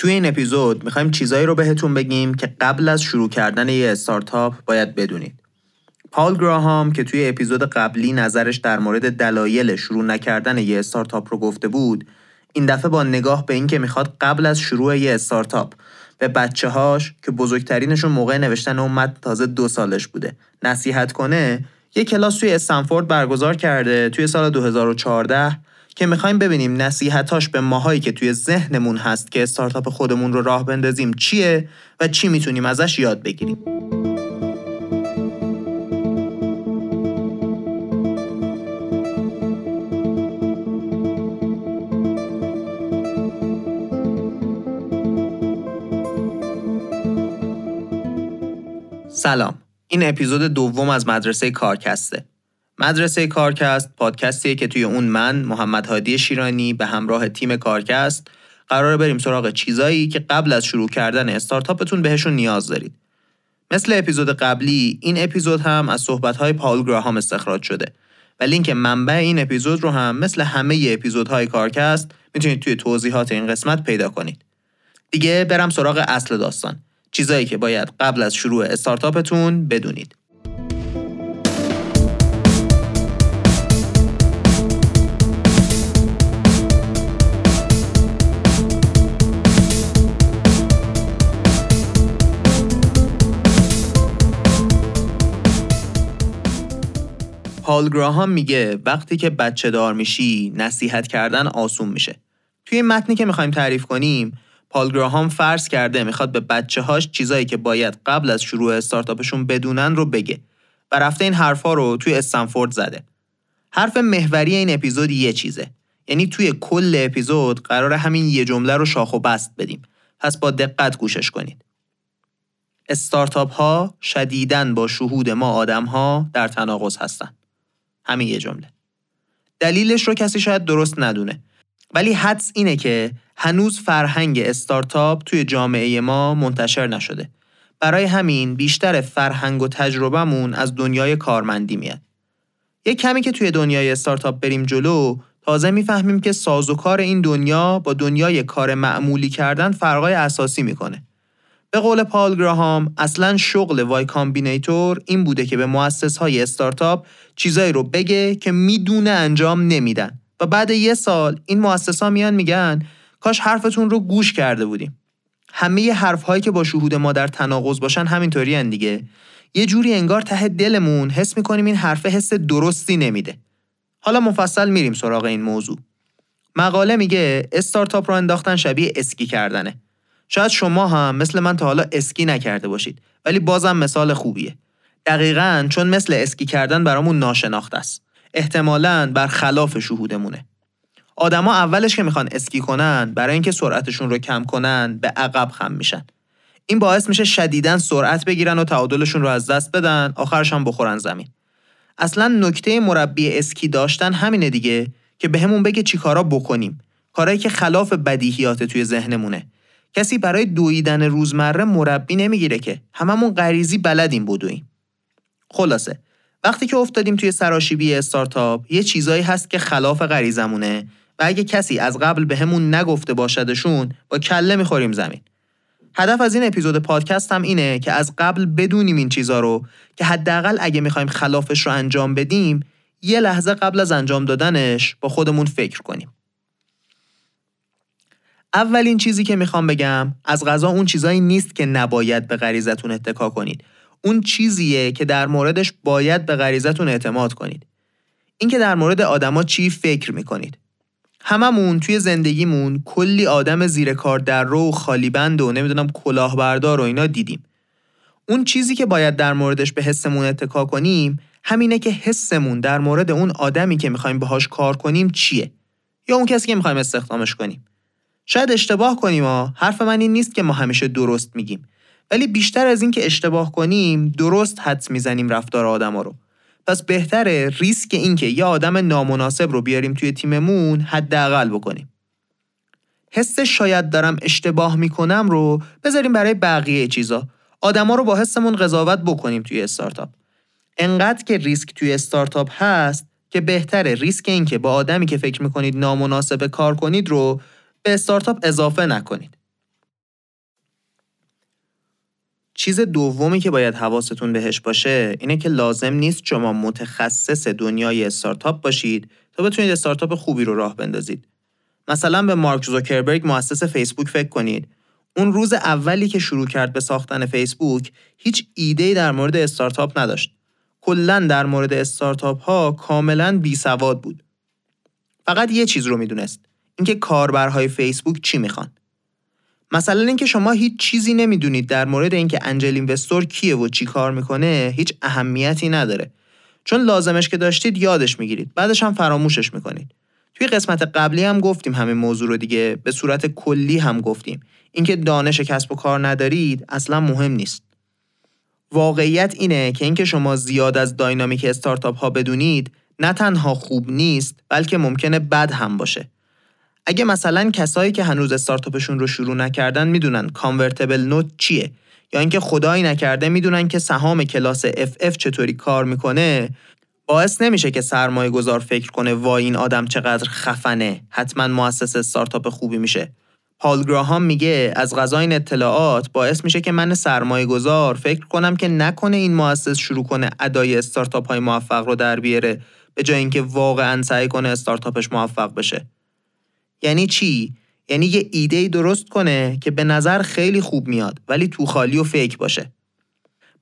توی این اپیزود می‌خوایم چیزایی رو بهتون بگیم که قبل از شروع کردن یه استارتاپ باید بدونید. پال گراهام که توی اپیزود قبلی نظرش در مورد دلایل شروع نکردن یه استارتاپ رو گفته بود این دفعه با نگاه به اینکه می‌خواد قبل از شروع یه استارتاپ به بچه هاش که بزرگترینشون موقع نوشتن اون متن تازه دو سالش بوده نصیحت کنه یه کلاس توی استنفورد برگزار کرده توی سال 2014 که می‌خوایم ببینیم نصیحتاش به ماهایی که توی ذهنمون هست که استارتاپ خودمون رو راه بندازیم چیه و چی می‌تونیم ازش یاد بگیریم. سلام این اپیزود دوم از مدرسه کارکسته مدرسه کارکست پادکستیه که توی اون من محمد هادی شیرانی به همراه تیم کارکست قراره بریم سراغ چیزایی که قبل از شروع کردن استارتاپتون بهشون نیاز دارید. مثل اپیزود قبلی این اپیزود هم از صحبت‌های پاول گراهام استخراج شده و لینک منبع این اپیزود رو هم مثل همه اپیزودهای کارکست می‌تونید توی توضیحات این قسمت پیدا کنید. دیگه برم سراغ اصل داستان. چیزایی که باید قبل از شروع استارتاپتون بدونید. پال گراهام میگه وقتی که بچه دار میشی نصیحت کردن آسون میشه. توی متنی که می‌خوایم تعریف کنیم پال گراهام فرض کرده می‌خواد به بچه هاش چیزایی که باید قبل از شروع استارتاپشون بدونن رو بگه و رفته این حرفا رو توی استنفورد زده. حرف محوری این اپیزود یه چیزه. یعنی توی کل اپیزود قرار همین یه جمله رو شاخ و بست بدیم. پس با دقت گوشش کنید. استارتاپ ها شدیدن با شهود ما آدم ها در تناقض هستن. همین یه جمله. دلیلش رو کسی شاید درست ندونه. ولی حدس اینه که هنوز فرهنگ استارتاپ توی جامعه ما منتشر نشده. برای همین بیشتر فرهنگ و تجربهمون از دنیای کارمندی میاد. یه کمی که توی دنیای استارتاپ بریم جلو تازه می‌فهمیم که سازوکار این دنیا با دنیای کار معمولی کردن فرقای اساسی می‌کنه. به قول پال گراهام اصلا شغل Y Combinator این بوده که به مؤسس های استارتاپ چیزایی رو بگه که می‌دونه انجام نمیدن. و بعد یه سال این مؤسسا میان میگن کاش حرفتون رو گوش کرده بودیم. همه حرف هایی که با شهود ما در تناقض باشن همینطوری دیگه. یه جوری انگار ته دلمون حس می‌کنیم این حرف حس درستی نمیده. حالا مفصل میریم سراغ این موضوع. مقاله میگه استارتاپ رو انداختن شبیه اسکی کردنه. شاید شما هم مثل من تا حالا اسکی نکرده باشید ولی بازم مثال خوبیه. دقیقا چون مثل اسکی کردن برامون ناشناخته است. احتمالاً برخلاف شهودمونه. آدما اولش که می‌خوان اسکی کنن برای اینکه سرعتشون رو کم کنن به عقب خم میشن. این باعث میشه شدیداً سرعت بگیرن و تعادلشون رو از دست بدن آخرش هم بخورن زمین. اصلا نکته مربی اسکی داشتن همینه دیگه که بهمون به بگه چی کارا بکنیم. کارایی که خلاف بدیهیات توی ذهنمونه. کسی برای دویدن روزمره مربی نمی‌گیره که. هممون غریزی بلدیم بدویم. خلاصه وقتی که افتادیم توی سراشیبی استارتاپ یه چیزایی هست که خلاف غریزمونه و اگه کسی از قبل به همون نگفته باشدشون با کله می‌خوریم زمین. هدف از این اپیزود پادکست هم اینه که از قبل بدونیم این چیزا رو که حداقل اگه می‌خوایم خلافش رو انجام بدیم یه لحظه قبل از انجام دادنش با خودمون فکر کنیم. اولین چیزی که می‌خوام بگم از غذا اون چیزایی نیست که نباید به غریزتون اتکا کنید. اون چیزیه که در موردش باید به غریزتون اعتماد کنید. اینکه در مورد آدما چی فکر می‌کنید. هممون توی زندگیمون کلی آدم زیر کار در رو و خالی بند و نمی‌دونم کلاهبردار و اینا دیدیم. اون چیزی که باید در موردش به حسمون اتکا کنیم همینه که حسمون در مورد اون آدمی که می‌خوایم باهاش کار کنیم چیه؟ یا اون کسی که می‌خوایم استخدامش کنیم؟ شاید اشتباه کنیم ها حرف من این نیست که ما همیشه درست میگیم. ولی بیشتر از این که اشتباه کنیم درست حدس می‌زنیم رفتار آدما رو. پس بهتره ریسک این که یه آدم نامناسب رو بیاریم توی تیممون حداقل بکنیم. حس شاید دارم اشتباه می‌کنم رو بذاریم برای بقیه چیزا. آدما رو با حسمون قضاوت بکنیم توی استارتاپ. انقدر که ریسک توی استارتاپ هست که بهتره ریسک این که با آدمی که فکر می‌کنید نامناسب کار کنید رو به استارتاپ اضافه نکنید چیز دومی که باید حواستون بهش باشه اینه که لازم نیست شما متخصص دنیای استارتاپ باشید تا بتونید استارتاپ خوبی رو راه بندازید. مثلا به مارک زوکربرگ مؤسس فیسبوک فکر کنید. اون روز اولی که شروع کرد به ساختن فیسبوک هیچ ایده در مورد استارتاپ نداشت. کلا در مورد استارتاپ ها کاملا بی سواد بود. فقط یه چیز رو می‌دونست. اینکه کاربرهای فیسبوک چی می‌خوان. مثلا اینکه شما هیچ چیزی نمی‌دونید در مورد اینکه انجل اینوستور کیه و چی کار می‌کنه هیچ اهمیتی نداره. چون لازمش که داشتید یادش می‌گیرید. بعدش هم فراموشش می‌کنید. توی قسمت قبلی هم گفتیم همین موضوع رو دیگه به صورت کلی هم گفتیم. اینکه دانش کسب و کار ندارید اصلا مهم نیست. واقعیت اینه که اینکه شما زیاد از داینامیک استارتاپ ها بدونید نه تنها خوب نیست بلکه ممکنه بد هم باشه. اگه مثلا کسایی که هنوز استارتاپشون رو شروع نکردن می‌دونن کانورتبل نوت چیه یا اینکه خدایی نکرده می‌دونن که سهام کلاس FF چطوری کار می‌کنه باعث نمیشه که سرمایه گذار فکر کنه وای این آدم چقدر خفنه. حتما مؤسس استارتاپ خوبی میشه. پال گراهام میگه از غذا این اطلاعات باعث میشه که من سرمایه گذار فکر کنم که نکنه این مؤسس شروع کنه ادای استارتاپ های موفق رو در بیاره به جای اینکه واقعا سعی کنه استارتاپش موفق بشه. یعنی چی؟ یعنی یه ایده درست کنه که به نظر خیلی خوب میاد ولی تو خالی و فیک باشه.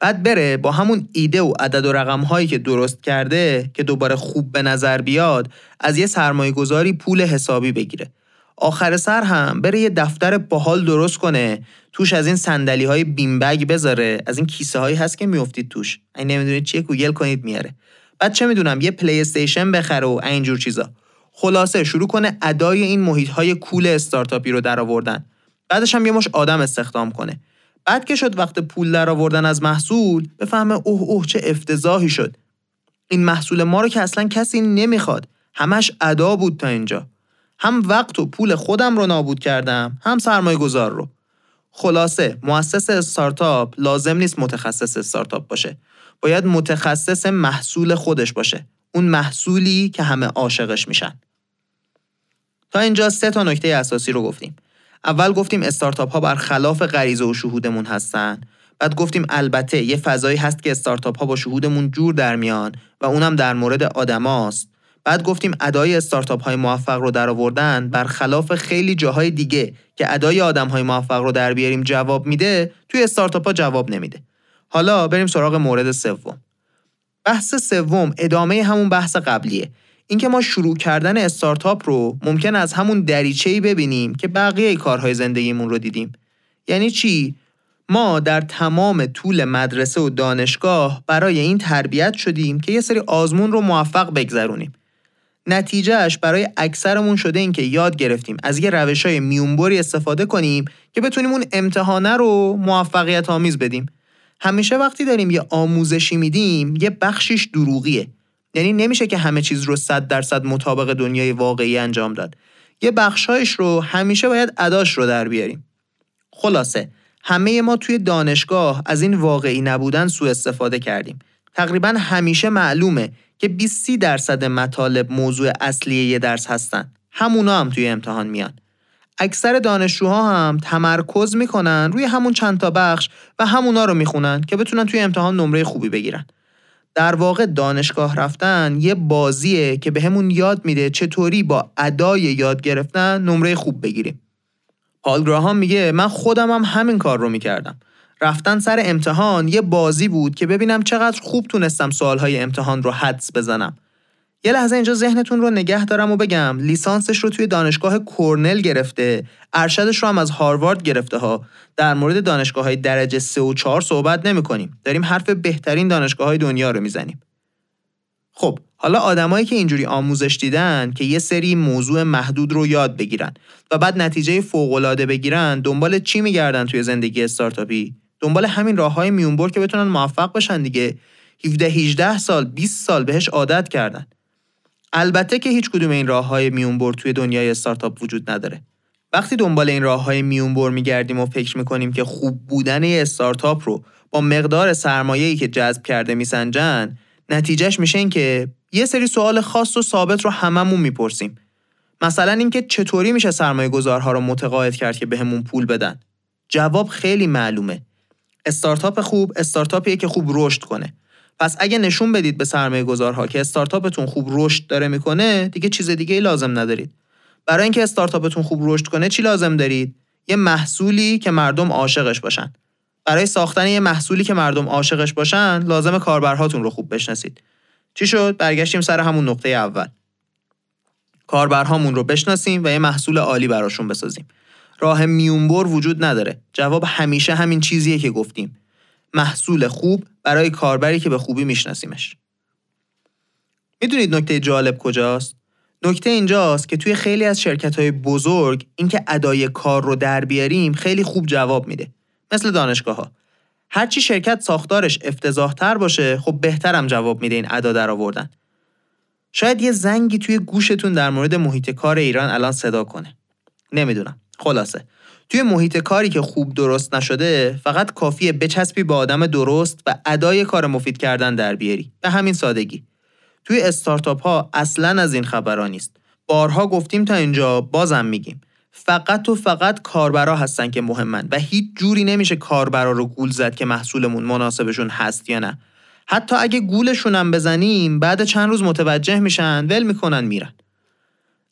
بعد بره با همون ایده و عدد و رقم هایی که درست کرده که دوباره خوب به نظر بیاد از یه سرمایه گذاری پول حسابی بگیره. آخر سر هم بره یه دفتر باحال درست کنه توش از این صندلی های beanbag بذاره از این کیسه هایی هست که میافتید توش. این نمی‌دونید چیه گوگل کنید میاره. بعد چه می‌دونم یه PlayStation بخره و اینجور چیزا. خلاصه شروع کنه ادای این محیط های cool استارتاپی رو درآوردن. بعدش هم یه مش آدم استخدام کنه. بعد که شد وقت پول درآوردن از محصول بفهمه اوه اوه چه افتضاحی شد. این محصول ما رو که اصلا کسی نمی‌خواد. همش ادا بود تا اینجا. هم وقت و پول خودم رو نابود کردم هم سرمایه گذار رو. خلاصه مؤسس استارتاپ لازم نیست متخصص استارتاپ باشه. باید متخصص محصول خودش باشه. اون محصولی که همه عاشقش میشن. تا اینجا سه تا نکته اساسی رو گفتیم. اول گفتیم استارتاپ ها برخلاف غریزه و شهودمون هستن. بعد گفتیم البته یه فضایی هست که استارتاپ ها با شهودمون جور در میان و اونم در مورد آدماست. بعد گفتیم ادای استارتاپ های موفق رو در آوردن برخلاف خیلی جاهای دیگه که ادای آدم های موفق رو در بیاریم جواب میده توی استارتاپ ها جواب نمیده. حالا بریم سراغ مورد سوم. بحث سوم ادامه همون بحث قبلیه اینکه ما شروع کردن استارتاپ رو ممکن از همون دریچه‌ای ببینیم که بقیه کارهای زندگیمون رو دیدیم. یعنی چی؟ ما در تمام طول مدرسه و دانشگاه برای این تربیت شدیم که یه سری آزمون رو موفق بگذرونیم. نتیجهش برای اکثرمون شده این که یاد گرفتیم از یه روش های میونبری استفاده کنیم که بتونیم اون امتحانه رو موفقیت آمیز بدیم. همیشه وقتی داریم یه آموزشی میدیم یه بخشیش دروغیه. یعنی نمیشه که همه چیز رو صد درصد مطابق دنیای واقعی انجام داد. یه بخشایش رو همیشه باید اداش رو در بیاریم. خلاصه همه ما توی دانشگاه از این واقعی نبودن سوء استفاده کردیم. تقریبا همیشه معلومه که 20 درصد مطالب موضوع اصلی یه درس هستن. همونا هم توی امتحان میان. اکثر دانشجوها هم تمرکز می‌کنن روی همون چند تا بخش و همونا رو می‌خونن که بتونن توی امتحان نمره خوبی بگیرن. در واقع دانشگاه رفتن یه بازیه که به همون یاد میده چطوری با ادای یاد گرفتن نمره خوب بگیریم. پال گراهام میگه من خودم هم همین کار رو می‌کردم. رفتن سر امتحان یه بازی بود که ببینم چقدر خوب تونستم سوالهای امتحان رو حدس بزنم. یه لحظه اینجا ذهنتون رو نگه دارم و بگم لیسانسش رو توی دانشگاه کورنل گرفته. ارشدش رو هم از هاروارد گرفته ها. در مورد دانشگاه های درجه 3 و 4 صحبت نمی کنیم داریم حرف بهترین دانشگاه های دنیا رو می‌زنیم. خب حالا آدمایی که اینجوری آموزش دیدن که یه سری موضوع محدود رو یاد بگیرن و بعد نتیجه فوق بگیرن دنبال چی میگردن توی زندگی استارتاپی؟ دنبال همین راه های میونبر که بتونن موفق بشن دیگه. 17 18 سال 20 سال بهش عادت کردن. البته که هیچ کدوم این راه های میونبر توی دنیای استارتاپ وجود نداره. وقتی دنبال این راه های میونبر میگردیم و فکر می‌کنیم که خوب بودن یه استارتاپ رو با مقدار سرمایه‌ای که جذب کرده میسنجن، نتیجهش میشه این که یه سری سوال خاص و ثابت رو هممون می‌پرسیم. مثلا اینکه چطوری میشه سرمایه گذارها رو متقاعد کرد که بهمون پول بدن؟ جواب خیلی معلومه. استارتاپ خوب استارتاپیه که خوب رشد کنه پس اگه نشون بدید به سرمایه گذارها که استارتاپتون خوب رشد داره می‌کنه دیگه چیز دیگه ای لازم ندارید. برای اینکه استارتاپتون خوب رشد کنه چی لازم دارید؟ یه محصولی که مردم عاشقش باشن. برای ساختن یه محصولی که مردم عاشقش باشن لازم کاربرهاتون رو خوب بشناسید. چی شد؟ برگشتیم سر همون نقطه اول. کاربرهامون رو بشناسیم و یه محصول عالی براشون بسازیم. راه میونبر وجود نداره. جواب همیشه همین چیزیه که گفتیم. محصول خوب برای کاربری که به خوبی میشناسیمش. می‌دونید نکته جالب کجاست؟ نکته اینجاست که توی خیلی از شرکت های بزرگ اینکه ادای کار رو در بیاریم خیلی خوب جواب میده. مثل دانشگاه ها هرچی شرکت ساختارش افتضاح تر باشه خب بهترم جواب میده این ادا در آوردن شاید یه زنگی توی گوشتون در مورد محیط کار ایران الان صدا کنه. نمی‌دونم. خلاصه. توی محیط کاری که خوب درست نشده فقط کافیه بچسبی با آدم درست و ادای کار مفید کردن در بیاری. به همین سادگی. توی استارتاپ ها اصلا از این خبرها نیست. بارها گفتیم تا اینجا بازم میگیم. فقط و فقط کاربرا هستن که مهمن و هیچ جوری نمیشه کاربرا رو گول زد که محصولمون مناسبشون هست یا نه. حتی اگه گولشون هم بزنیم بعد چند روز متوجه میشن ول می‌کنن میرن.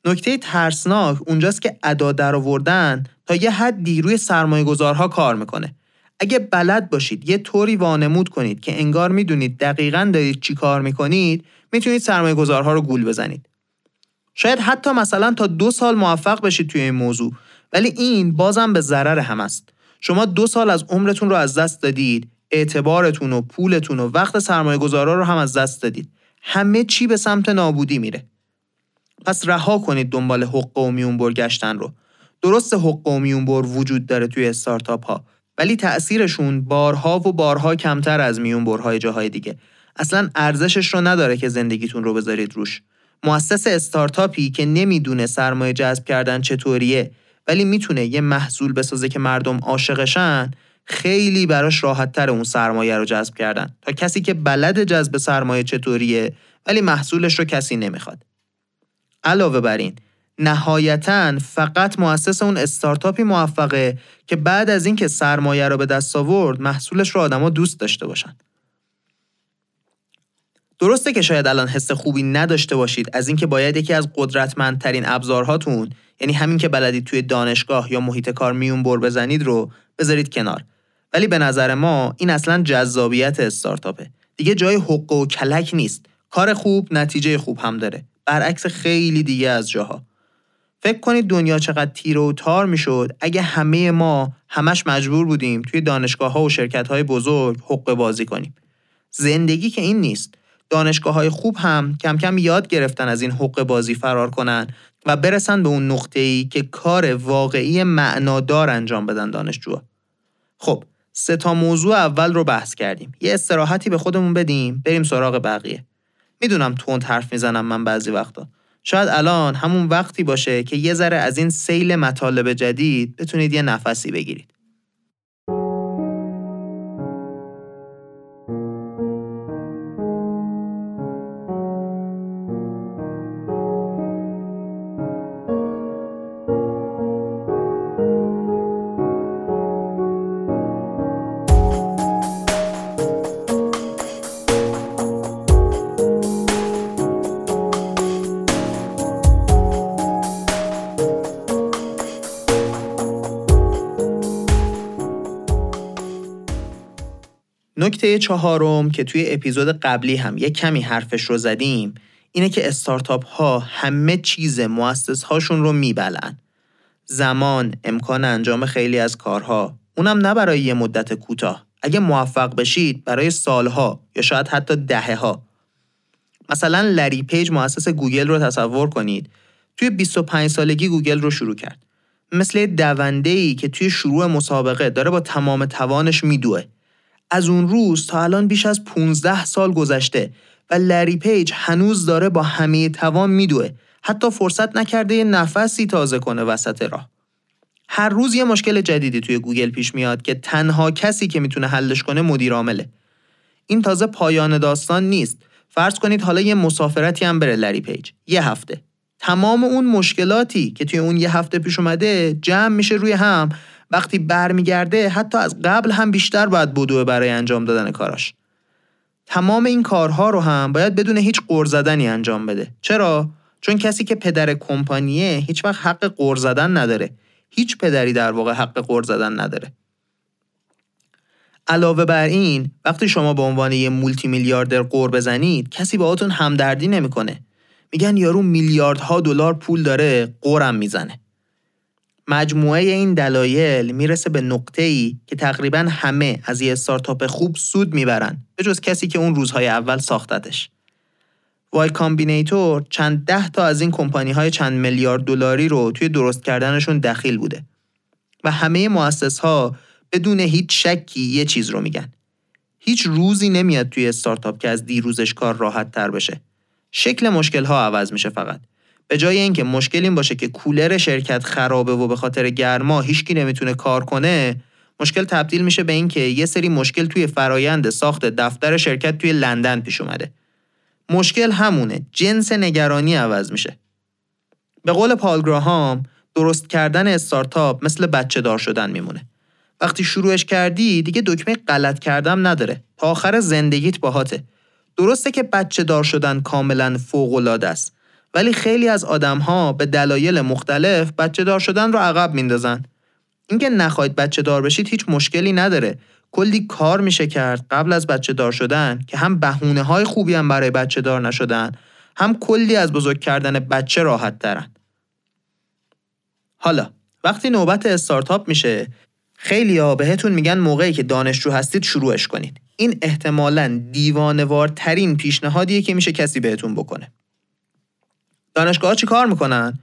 نکته ترسناک اونجاست که ادا در آوردن تا یه حدی روی سرمایه گذارها کار می‌کنه. اگه بلد باشید یه طوری وانمود کنید که انگار می‌دونید دقیقا دارید چی کار می‌کنید می‌تونید سرمایه گذارها رو گول بزنید. شاید حتی مثلا تا دو سال موفق بشید توی این موضوع ولی این بازم به ضرر هم است. شما دو سال از عمرتون رو از دست دادید اعتبارتون و پولتون و وقت سرمایه گذارا رو هم از دست دادید. همه چی به سمت نابودی میره. پس رها کنید دنبال حق و میونبر گشتن رو. درست حق و میونبر وجود داره توی استارتاپ ها ولی تأثیرشون بارها و بارها کمتر از میونبرهای جاهای دیگه. اصلا ارزشش رو نداره که زندگیتون رو بذارید روش. مؤسس استارتاپی که نمی‌دونه سرمایه جذب کردن چطوریه ولی می‌تونه یه محصول بسازه که مردم عاشقشن خیلی براش راحتتر اون سرمایه رو جذب کردن. تا کسی که بلد جذب سرمایه چطوریه ولی محصولش رو کسی نمی‌خواد. علاوه بر این. نهایتا فقط مؤسس اون استارتاپی موفقه که بعد از اینکه سرمایه رو به دست آورد محصولش رو آدما دوست داشته باشن. درسته که شاید الان حس خوبی نداشته باشید از اینکه باید یکی از قدرتمندترین ابزارهاتون یعنی همین که بلدید توی دانشگاه یا محیط کار میون بر بزنید رو بذارید کنار. ولی به نظر ما این اصلا جذابیت استارتاپه. دیگه جای حق و کلک نیست. کار خوب نتیجه خوب هم داره. برعکس خیلی دیگه از جاها فکر کنید دنیا چقدر تیره و تار می‌شد اگه همه ما همش مجبور بودیم توی دانشگاه ها و شرکت های بزرگ حق بازی کنیم زندگی که این نیست دانشگاه های خوب هم کم کم یاد گرفتن از این حق بازی فرار کنن و برسن به اون نقطه ای که کار واقعی معنادار انجام بدن دانشجوها. خب سه تا موضوع اول رو بحث کردیم. یه استراحتی به خودمون بدیم بریم سراغ بقیه. می‌دونم تند حرف می‌زنم من بعضی وقتا. شاید الان همون وقتی باشه که یه ذره از این سیل مطالب جدید بتونید یه نفسی بگیرید. نکته چهارم که توی اپیزود قبلی هم یک کمی حرفش رو زدیم اینه که استارتاپ ها همه چیز مؤسس هاشون رو می‌بلعن. زمان، امکان انجام خیلی از کارها، اونم نه برای یه مدت کوتاه. اگه موفق بشید برای سالها یا شاید حتی دهه ها. مثلا لری پیج مؤسس گوگل رو تصور کنید. توی 25 سالگی گوگل رو شروع کرد. مثل دونده ای که توی شروع مسابقه داره با تمام توانش میدوه. از اون روز تا الان بیش از 15 سال گذشته و لری پیج هنوز داره با همه توان میدوه. حتی فرصت نکرده یه نفسی تازه کنه وسط راه. هر روز یه مشکل جدیدی توی گوگل پیش میاد که تنها کسی که می‌تونه حلش کنه مدیر عامله. این تازه پایان داستان نیست. فرض کنید حالا یه مسافرتی هم بره لری پیج. یه هفته. تمام اون مشکلاتی که توی اون یه هفته پیش اومده جمع میشه روی هم. وقتی برمیگرده حتی از قبل هم بیشتر باید بدوه برای انجام دادن کاراش. تمام این کارها رو هم باید بدون هیچ قر زدنی انجام بده. چرا؟ چون کسی که پدر کمپانیه هیچ وقت حق قر زدن نداره. هیچ پدری در واقع حق قر زدن نداره. علاوه بر این وقتی شما به عنوان یه مولتی میلیاردر قور بزنید کسی باهاتون همدردی نمی‌کنه. میگن یارو میلیاردها دلار پول داره قرم می‌زنه. مجموعه این دلایل می‌رسه به نقطه ای که تقریبا همه از یه استارتاپ خوب سود می‌برن به جز کسی که اون روزهای اول ساختتش. Y Combinator چند ده تا از این کمپانی های چند میلیارد دلاری رو توی درست کردنشون دخیل بوده و همه مؤسس ها بدون هیچ شکی یه چیز رو میگن. هیچ روزی نمیاد توی استارتاپ که از دیروزش کار راحت تر بشه. شکل مشکل ها عوض میشه فقط. به جای اینکه مشکل این باشه که کولر شرکت خرابه و به خاطر گرما هیچکی نمی‌تونه کار کنه مشکل تبدیل میشه به اینکه یه سری مشکل توی فرایند ساخت دفتر شرکت توی لندن پیش اومده. مشکل همونه جنس نگرانی عوض میشه. به قول پال گراهام درست کردن استارتاپ مثل بچه دار شدن میمونه. وقتی شروعش کردی دیگه دکمه غلط کردم نداره. تا آخر زندگیت باهاته. درسته که بچه دار شدن کاملا فوق العاده است. ولی خیلی از آدم ها به دلایل مختلف بچه دار شدن رو عقب میندازن. اینکه نخواهید بچه دار بشید هیچ مشکلی نداره. کلی کار میشه کرد قبل از بچه دار شدن که هم بهونه های خوبی هم برای بچه دار نشدن هم کلی از بزرگ کردن بچه راحت ترن حالا وقتی نوبت استارتاپ میشه خیلی ها بهتون میگن موقعی که دانشجو هستید شروعش کنید. این احتمالا دیوانوارترین پیشنهادیه که میشه کسی بهتون بکنه. دانشگاه چی کار می‌کنن؟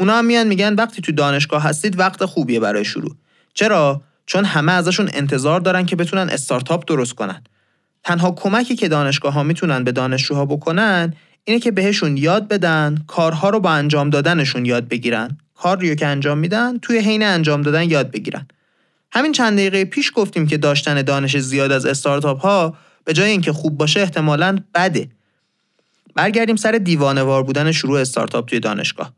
اونا هم میان میگن وقتی تو دانشگاه هستید وقت خوبیه برای شروع چرا؟ چون همه ازشون انتظار دارن که بتونن استارتاپ درست کنن تنها کمکی که دانشگاه ها می‌تونن به دانشجوها بکنن اینه که بهشون یاد بدن کارها رو با انجام دادنشون یاد بگیرن کار رو که انجام میدن توی حین انجام دادن یاد بگیرن همین چند دقیقه پیش گفتیم که داشتن دانش زیاد از استارتاپ ها به جای اینکه خوب باشه احتمالاً بده. برگردیم سر دیوانوار بودن شروع استارتاپ توی دانشگاه.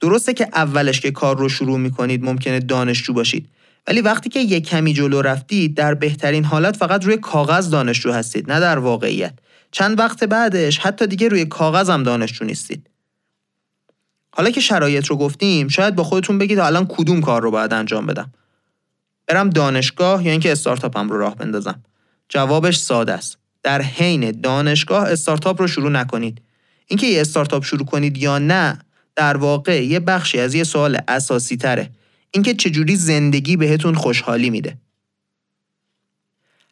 درسته که اولش که کار رو شروع می‌کنید ممکنه دانشجو باشید ولی وقتی که یک کمی جلو رفتید در بهترین حالت فقط روی کاغذ دانشجو هستید نه در واقعیت. چند وقت بعدش حتی دیگه روی کاغذ هم دانشجو نیستید. حالا که شرایط رو گفتیم شاید با خودتون بگید الان کدوم کار رو باید انجام بدم؟ برم دانشگاه یا اینکه استارتاپم رو راه بندازم؟ جوابش ساده است. در حین دانشگاه استارتاپ رو شروع نکنید. اینکه یه استارتاپ شروع کنید یا نه در واقع یه بخشی از یه سوال اساسی تره اینکه چجوری زندگی بهتون خوشحالی میده.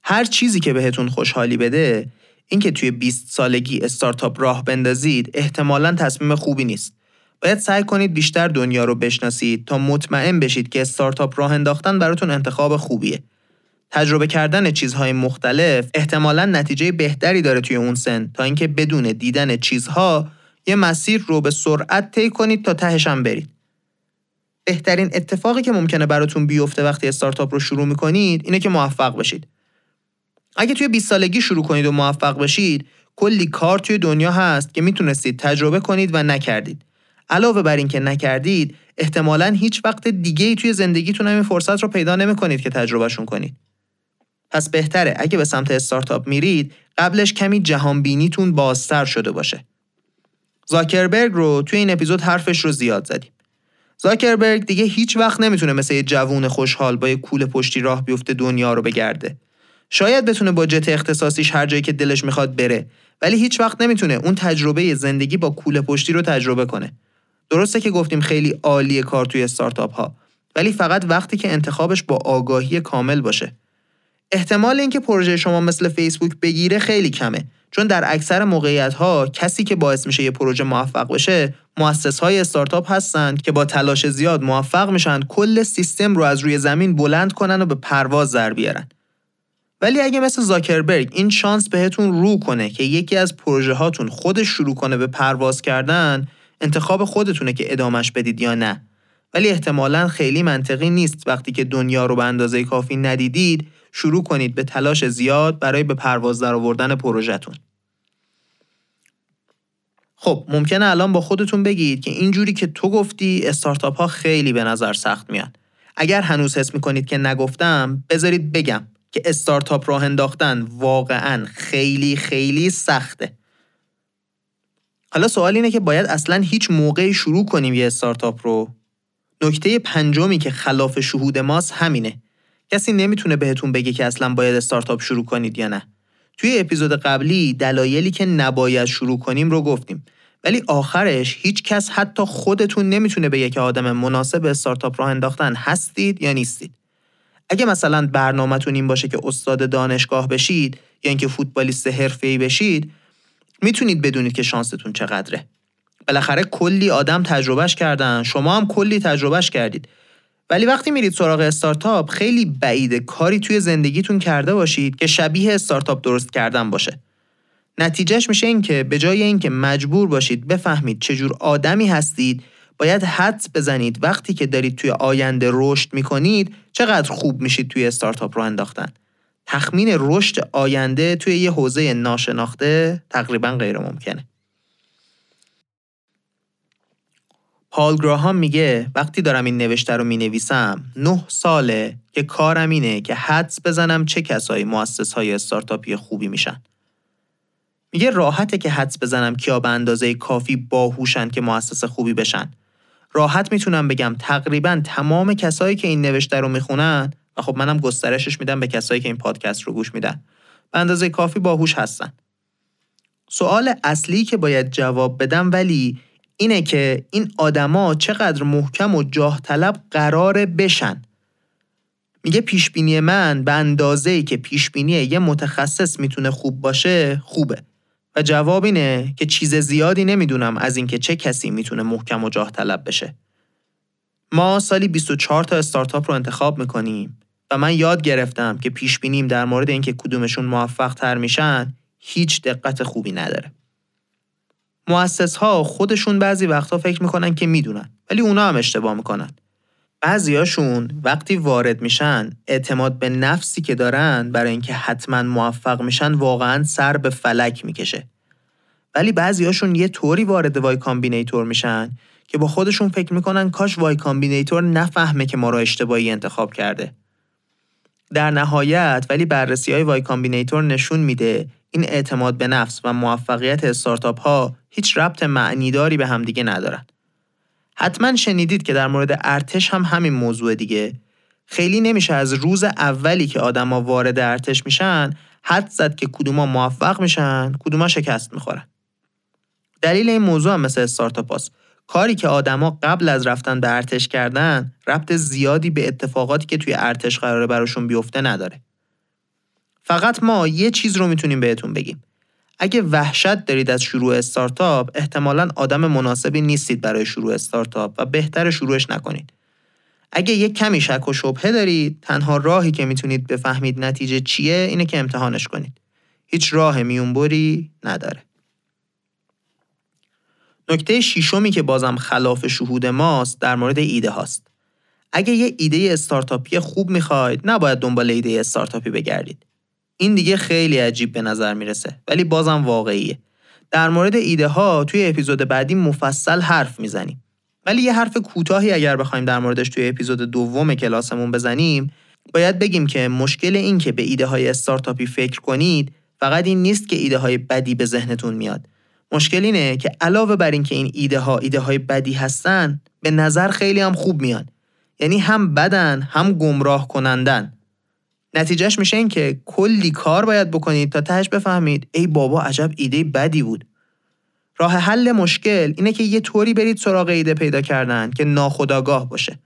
هر چیزی که بهتون خوشحالی بده اینکه توی 20 سالگی استارتاپ راه بندازید احتمالا تصمیم خوبی نیست. باید سعی کنید بیشتر دنیا رو بشناسید تا مطمئن بشید که استارتاپ راه انداختن براتون انتخاب خوبیه. تجربه کردن چیزهای مختلف احتمالا نتیجه بهتری داره توی اون سن تا اینکه بدون دیدن چیزها یه مسیر رو به سرعت طی کنید تا تهش هم برید. بهترین اتفاقی که ممکنه براتون بیفته وقتی استارتاپ رو شروع می‌کنید اینه که موفق بشید. اگه توی 20 سالگی شروع کنید و موفق بشید کلی کار توی دنیا هست که می‌تونستید تجربه کنید و نکردید. علاوه بر اینکه نکردید احتمالا هیچ وقت دیگه ای توی زندگیتون همین فرصت رو پیدا نمی‌کنید که تجربهشون کنید پس بهتره. اگه به سمت استارتاپ میرید قبلش کمی جهان بینیتون بازتر شده باشه. زاکربرگ رو توی این اپیزود حرفش رو زیاد زدیم. زاکربرگ دیگه هیچ وقت نمی‌تونه مثل یه جوون خوشحال با یه کول پشتی راه بیفته دنیا رو بگرده. شاید بتونه با جت اختصاصیش هر جایی که دلش می‌خواد بره ولی هیچ وقت نمی‌تونه اون تجربه زندگی با کوله پشتی رو تجربه کنه. درسته که گفتیم خیلی عالیه کار توی استارتاپ ها ولی فقط وقتی که انتخابش با آگاهی کامل باشه. احتمال اینکه پروژه شما مثل فیسبوک بگیره خیلی کمه. چون در اکثر موقعیت ها کسی که باعث میشه یه پروژه موفق بشه مؤسس های استارتاپ هستند که با تلاش زیاد موفق میشن کل سیستم رو از روی زمین بلند کنن و به پرواز در بیارن. ولی اگه مثل زاکربرگ این شانس بهتون رو کنه که یکی از پروژه هاتون خودش شروع کنه به پرواز کردن انتخاب خودتونه که ادامش بدید یا نه. ولی احتمالا خیلی منطقی نیست. وقتی که دنیا رو به اندازه کافی ندیدید شروع کنید به تلاش زیاد برای به پرواز در آوردن پروژهتون. خب ممکنه الان با خودتون بگید که اینجوری که تو گفتی استارتاپ ها خیلی به نظر سخت میاد اگر هنوز حس می‌کنید که نگفتم بذارید بگم که استارتاپ راه انداختن واقعا خیلی خیلی سخته. حالا سوال اینه که باید اصلا هیچ موقعی شروع کنیم یه استارتاپ رو؟ نکته پنجمی که خلاف شهود ماست همینه. کسی نمی‌تونه بهتون بگه که اصلا باید استارتاپ شروع کنید یا نه. توی اپیزود قبلی دلایلی که نباید شروع کنیم رو گفتیم. ولی آخرش هیچ کس حتی خودتون نمی‌تونه بگه که آدم مناسب استارتاپ راه انداختن هستید یا نیستید. اگه مثلا برنامهتون این باشه که استاد دانشگاه بشید یا اینکه فوتبالیست حرفه‌ای بشید می‌تونید بدونید که شانستون چقدره. بالاخره کلی آدم تجربهش کردن شما هم کلی تجربهش کردید. ولی وقتی میرید سراغ استارتاپ خیلی بعیده کاری توی زندگیتون کرده باشید که شبیه استارتاپ درست کردن باشه. نتیجهش میشه این که به جای اینکه مجبور باشید بفهمید چجور آدمی هستید باید حدس بزنید وقتی که دارید توی آینده رشد می‌کنید چقدر خوب میشید توی استارتاپ رو انداختن. تخمین رشد آینده توی یه حوزه ناشناخته تقریبا غیر ممکنه پال گراهام میگه وقتی دارم این نوشته رو می نویسم نه ساله که کارم اینه که حدس بزنم چه کسایی مؤسس های استارتاپی خوبی میشن. میگه راحته که حدس بزنم کیا به اندازه کافی باهوشن که مؤسس خوبی بشن. راحت می‌تونم بگم تقریبا تمام کسایی که این نوشته رو می‌خونن و خب منم گسترشش میدم به کسایی که این پادکست رو گوش میدن به اندازه کافی باهوش هستن. سوال اصلی که باید جواب بدم ولی اینه که این آدما چقدر محکم و جاه طلب قراره بشن. میگه پیشبینی من به اندازه ای که پیشبینی یه متخصص می‌تونه خوب باشه خوبه. و جواب اینه که چیز زیادی نمی‌دونم از اینکه چه کسی می‌تونه محکم و جاه طلب بشه. ما سالی 24 تا استارتاپ رو انتخاب می‌کنیم و من یاد گرفتم که پیشبینیم در مورد اینکه کدومشون موفق تر میشن هیچ دقت خوبی نداره. مؤسس ها خودشون بعضی وقتا فکر می‌کنن که می‌دونن ولی اونا هم اشتباه می‌کنن. بعضیاشون وقتی وارد میشن اعتماد به نفسی که دارن برای اینکه حتما موفق میشن واقعا سر به فلک می‌کشه. ولی بعضیاشون یه طوری وارد Y Combinator میشن که با خودشون فکر می‌کنن کاش Y Combinator نفهمه که ما را اشتباهی انتخاب کرده. در نهایت ولی بررسی های Y Combinator نشون میده این اعتماد به نفس و موفقیت استارتاپ ها هیچ ربط معنیداری به همدیگه ندارن. حتما شنیدید که در مورد ارتش هم همین موضوع دیگه خیلی نمیشه از روز اولی که آدما وارد ارتش میشن حد زد که کدوما موفق میشن کدوما شکست می‌خورن دلیل این موضوع هم مثل استارتاپ هست. کاری که آدما قبل از رفتن به ارتش کردن ربط زیادی به اتفاقاتی که توی ارتش قراره براشون بیفته نداره فقط ما یه چیز رو می‌تونیم بهتون بگیم اگه وحشت دارید از شروع استارتاپ احتمالا آدم مناسبی نیستید برای شروع استارتاپ و بهتر شروعش نکنید. اگه یک کمی شک و شبهه دارید تنها راهی که می‌تونید بفهمید نتیجه چیه اینه که امتحانش کنید. هیچ راه میونبری نداره. نکته شیشمی که بازم خلاف شهود ماست در مورد ایده هاست. اگه یه ایده استارتاپی خوب می‌خواید نباید دنبال ایده استارتاپی بگردید. این دیگه خیلی عجیب به نظر می‌رسه ولی بازم واقعیه. در مورد ایده ها توی اپیزود بعدی مفصل حرف می‌زنیم. ولی یه حرف کوتاهی اگر بخوایم در موردش توی اپیزود دوم کلاسمون بزنیم باید بگیم که مشکل این که به ایده های استارتاپی فکر کنید فقط این نیست که ایده های بدی به ذهنتون میاد. مشکل اینه که علاوه بر اینکه این ایده ها ایده های بدی هستن به نظر خیلی هم خوب میان. یعنی هم بدن هم گمراه کنندن. نتیجهش میشه این که کلی کار باید بکنید تا تهش بفهمید ای بابا عجب ایده بدی بود. راه حل مشکل اینه که یه طوری برید سراغ ایده پیدا کردن که ناخداگاه باشه.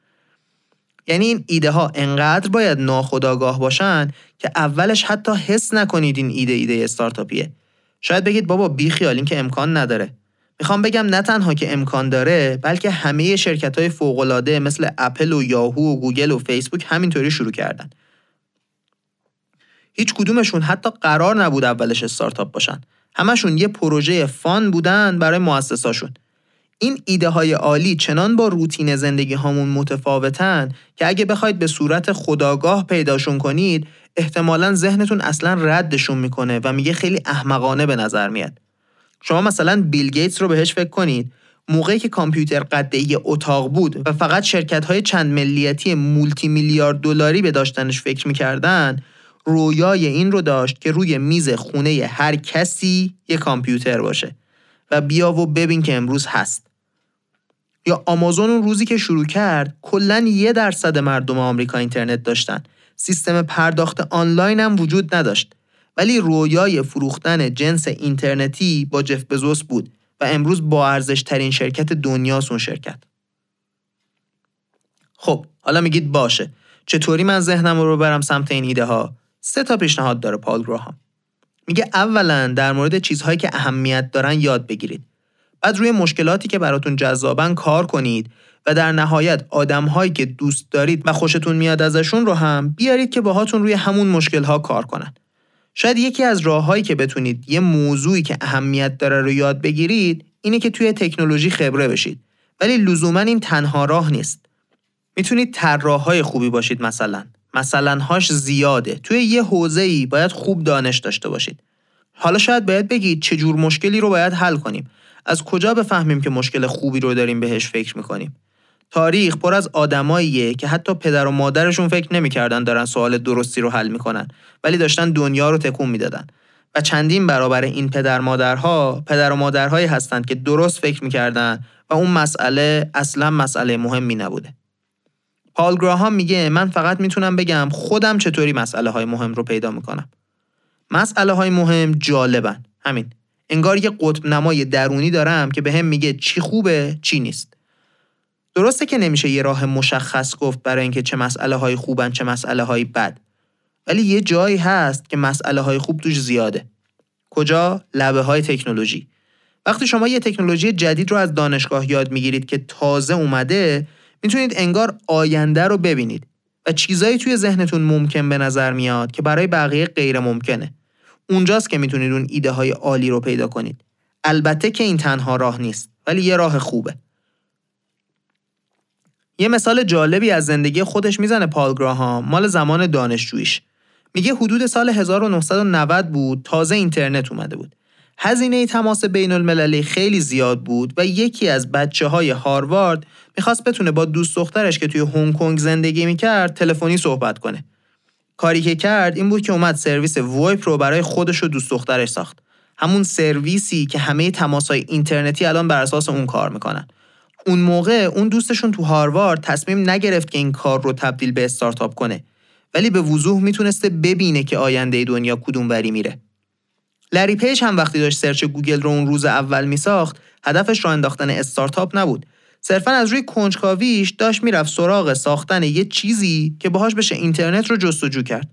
یعنی این ایده ها انقدر باید ناخداگاه باشن که اولش حتی حس نکنید این ایده ایده استارتاپیه. شاید بگید بابا بی خیال این که امکان نداره. می‌خوام بگم نه تنها که امکان داره بلکه همه شرکت های فوق مثل اپل و یاهو و گوگل و فیسبوک همینطوری شروع کردن. هیچ کدومشون حتی قرار نبود اولش استارتاپ باشن. همشون یه پروژه فان بودن برای مؤسساشون. این ایده های عالی چنان با روتین زندگی هامون متفاوتن که اگه بخواید به صورت خداگاه پیداشون کنید احتمالا ذهنتون اصلا ردشون می‌کنه و میگه خیلی احمقانه به نظر میاد. شما مثلا بیل گیتس رو بهش فکر کنید. موقعی که کامپیوتر قده اتاق بود و فقط شرکت های چند ملیتی مولتی میلیارد دلاری به داشتنش فکر می‌کردن رویای این رو داشت که روی میز خونه هر کسی یه کامپیوتر باشه و بیا و ببین که امروز هست. یا آمازون اون روزی که شروع کرد کلا یه درصد مردم آمریکا اینترنت داشتن. سیستم پرداخت آنلاین هم وجود نداشت. ولی رویای فروختن جنس اینترنتی با جف بزوس بود و امروز با ارزش ترین شرکت دنیاست اون شرکت. خب حالا میگید باشه. چطوری من ذهنم رو برم سمت این ایده ها سه تا پیشنهاد داره پال گراهام. میگه اولا در مورد چیزهایی که اهمیت دارن یاد بگیرید. بعد روی مشکلاتی که براتون جذابن کار کنید و در نهایت آدمهایی که دوست دارید و خوشتون میاد ازشون رو هم بیارید که باهاتون روی همون مشکلها کار کنن. شاید یکی از راههایی که بتونید یه موضوعی که اهمیت داره رو یاد بگیرید اینه که توی تکنولوژی خبره بشید. ولی لزوما این تنها راه نیست. می‌تونید طراحهای خوبی باشید مثلا. مثلا هاش زیاده. توی یه حوزه ای باید خوب دانش داشته باشید. حالا شاید باید بگید چه جور مشکلی رو باید حل کنیم. از کجا بفهمیم که مشکل خوبی رو داریم بهش فکر می‌کنیم؟ تاریخ پر از آدماییه که حتی پدر و مادرشون فکر نمی‌کردن دارن سوال درستی رو حل می‌کنن ولی داشتن دنیا رو تکون می‌دادن. و چندین برابر این پدر مادرها پدر و مادرهایی هستند که درست فکر می‌کردن و اون مسئله اصلا مسئله مهمی نبوده. پال گراهام میگه من فقط می‌تونم بگم خودم چطوری مسئله های مهم رو پیدا می‌کنم. مسئله های مهم جالبن. همین. انگار یه قطب نمای درونی دارم که به هم میگه چی خوبه چی نیست. درسته که نمیشه یه راه مشخص گفت برای اینکه چه مسئله های خوبن چه مسئله های بد. ولی یه جایی هست که مسئله های خوب توش زیاده. کجا؟ لبه های تکنولوژی. وقتی شما یه تکنولوژی جدید رو از دانشگاه یاد می‌گیرید که تازه اومده می‌تونید انگار آینده رو ببینید و چیزایی توی ذهنتون ممکن به نظر میاد که برای بقیه غیر ممکنه. اونجاست که می‌تونید اون ایده های عالی رو پیدا کنید. البته که این تنها راه نیست ولی یه راه خوبه. یه مثال جالبی از زندگی خودش می‌زنه پال گراهام مال زمان دانشجویش میگه حدود سال 1990 بود تازه اینترنت اومده بود. هزینه تماس بین المللی خیلی زیاد بود و یکی از بچه های هاروارد می‌خواست بتونه با دوست دخترش که توی هنگ کنگ زندگی می‌کرد تلفنی صحبت کنه. کاری که کرد این بود که اومد سرویس VoIP رو برای خودش و دوست دخترش ساخت. همون سرویسی که همه تماسهای اینترنتی الان بر اساس اون کار می‌کنن. اون موقع اون دوستشون تو هاروارد تصمیم نگرفت که این کار رو تبدیل به استارتاپ کنه. ولی به وضوح می‌تونسته ببینه که آینده دنیا کدوم وری میره. لری پیج هم وقتی داشت search گوگل رو اون روز اول میساخت هدفش راه انداختن استارتاپ نبود. صرفا از روی کنجکاویش داشت می‌رفت سراغ ساختن یه چیزی که باهاش بشه اینترنت رو جستجو کرد.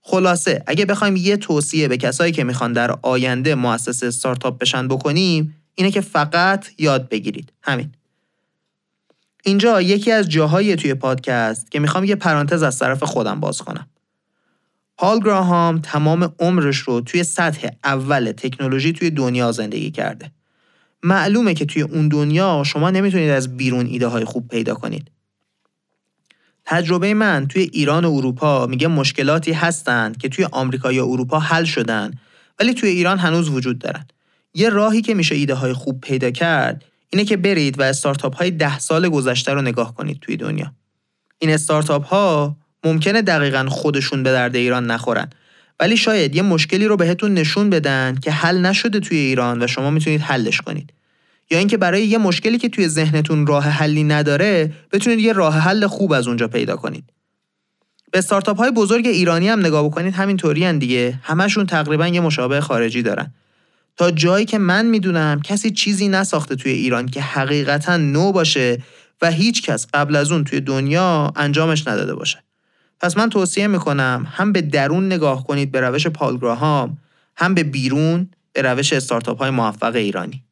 خلاصه اگه بخوایم یه توصیه به کسایی که می‌خوان در آینده مؤسس استارتاپ بشن بکنیم اینه که فقط یاد بگیرید. همین. اینجا یکی از جاهایی توی پادکست که می‌خوام یه پرانتز از طرف خودم باز کنم. پال گراهام تمام عمرش رو توی سطح اول تکنولوژی توی دنیا زندگی کرده معلومه که توی اون دنیا شما نمی‌تونید از بیرون ایده های خوب پیدا کنید. تجربه من توی ایران و اروپا میگه مشکلاتی هستند که توی آمریکا یا اروپا حل شدن ولی توی ایران هنوز وجود دارن. یه راهی که میشه ایده های خوب پیدا کرد اینه که برید و استارتاپ های ده سال گذشته رو نگاه کنید توی دنیا. این استارتاپ ها ممکنه دقیقا خودشون به درد ایران نخورن. ولی شاید یه مشکلی رو بهتون نشون بدن که حل نشده توی ایران و شما می‌تونید حلش کنید. یا اینکه برای یه مشکلی که توی ذهنتون راه حلی نداره بتونید یه راه حل خوب از اونجا پیدا کنید. به استارتاپ های بزرگ ایرانی هم نگاه بکنید همین طوری دیگه. همشون تقریبا یه مشابه خارجی دارن. تا جایی که من می‌دونم کسی چیزی نساخته توی ایران که حقیقتا نو باشه و هیچ کس قبل از اون توی دنیا انجامش نداده باشه. پس من توصیه می‌کنم هم به درون نگاه کنید به روش پالگراهام هم به بیرون به روش استارتاپ های موفق ایرانی.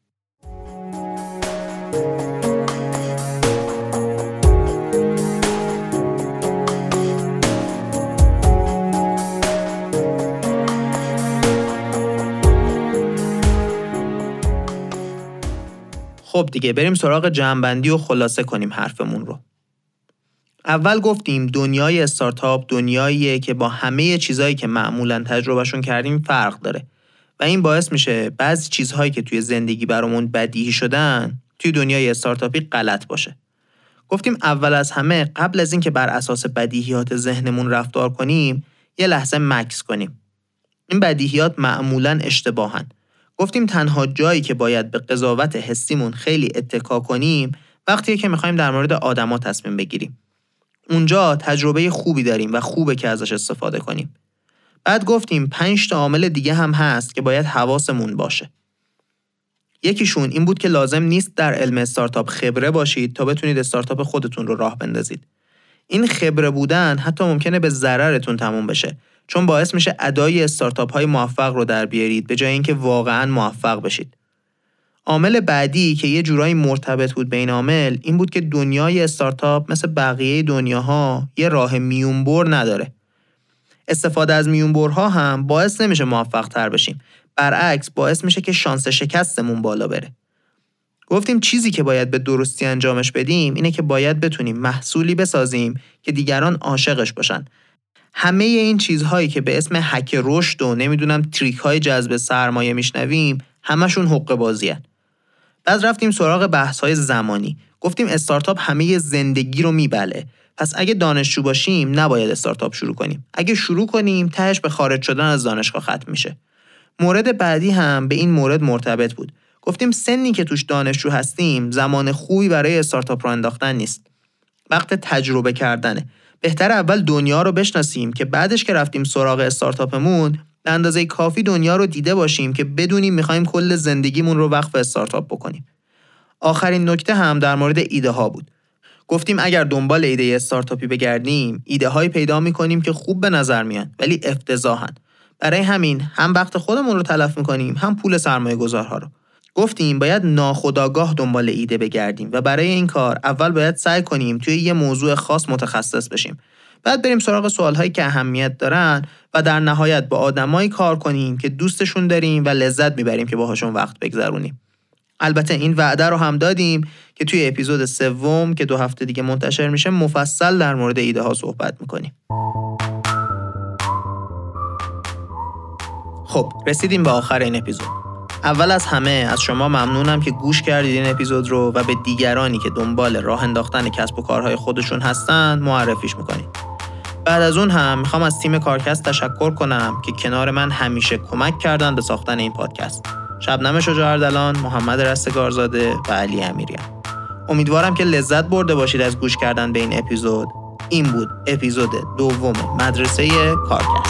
خب دیگه بریم سراغ جمعبندی و خلاصه کنیم حرفمون رو. اول گفتیم دنیای استارتاپ دنیاییه که با همه چیزهایی که معمولا تجربهشون کردیم فرق داره. و این باعث میشه بعضی چیزهایی که توی زندگی برامون بدیهی شدن توی دنیای استارتاپی غلط باشه. گفتیم اول از همه قبل از اینکه بر اساس بدیهیات ذهنمون رفتار کنیم یه لحظه مکس کنیم. این بدیهیات معمولا اشتباهن. گفتیم تنها جایی که باید به قضاوت حسیمون خیلی اتکا کنیم وقتی که می‌خوایم در مورد آدما تصمیم بگیریم. اونجا تجربه خوبی داریم و خوبه که ازش استفاده کنیم. بعد گفتیم پنج تا عامل دیگه هم هست که باید حواسمون باشه. یکیشون این بود که لازم نیست در علم استارتاپ خبره باشید تا بتونید استارتاپ خودتون رو راه بندازید. این خبره بودن حتی ممکنه به ضررتون تموم بشه چون باعث میشه ادای استارتاپ های موفق رو در بیارید به جای اینکه واقعا موفق بشید. عامل بعدی که یه جورایی مرتبط بود بین عامل این بود که دنیای استارتاپ مثل بقیه دنیاها یه راه میونبر نداره. استفاده از میونبرها هم باعث نمیشه موفق تر بشیم. برعکس باعث میشه که شانس شکستمون بالا بره. گفتیم چیزی که باید به درستی انجامش بدیم اینه که باید بتونیم محصولی بسازیم که دیگران عاشقش باشن. همه این چیزهایی که به اسم حک رشد و نمی‌دونم تریک های جذب سرمایه میشنویم همشون حق بازی بعد رفتیم سراغ بحث های زمانی. گفتیم استارتاپ همه زندگی رو میبله. پس اگه دانشجو باشیم نباید استارتاپ شروع کنیم. اگه شروع کنیم تهش به خارج شدن از دانشگاه ختم میشه. مورد بعدی هم به این مورد مرتبط بود. گفتیم سنی که توش دانشجو هستیم زمان خوبی برای استارتاپ رو انداختن نیست. وقت تجربه کردنه. بهتر اول دنیا رو بشناسیم که بعدش که رفتیم سراغ استارتاپمون به اندازه کافی دنیا رو دیده باشیم که بدونیم می‌خوایم کل زندگیمون رو وقف استارتاپ بکنیم. آخرین نکته هم در مورد ایده ها بود. گفتیم اگر دنبال ایده استارتاپی بگردیم ایده هایی پیدا می‌کنیم که خوب به نظر میان ولی افتضاحن. برای همین هم وقت خودمون رو تلف می‌کنیم هم پول سرمایه گذارها رو. گفتیم باید ناخداگاه دنبال ایده بگردیم و برای این کار اول باید سعی کنیم توی یه موضوع خاص متخصص بشیم. بعد بریم سراغ سوالهایی که اهمیت دارن و در نهایت با آدمایی کار کنیم که دوستشون داریم و لذت می‌بریم که باهاشون وقت بگذرونیم. البته این وعده رو هم دادیم که توی اپیزود سوم که دو هفته دیگه منتشر میشه مفصل در مورد ایده ها صحبت می‌کنیم. خب رسیدیم به آخر این اپیزود. اول از همه از شما ممنونم که گوش کردید این اپیزود رو و به دیگرانی که دنبال راه انداختن کسب و کارهای خودشون هستن معرفیش می‌کنید. بعد از اون هم می‌خوام از تیم کارکست تشکر کنم که کنار من همیشه کمک کردن به ساختن این پادکست. شبنم شجاع اردلان، محمد رستگارزاده و علی امیریان. امیدوارم که لذت برده باشید از گوش کردن به این اپیزود. این بود اپیزود دوم مدرسه کارکست.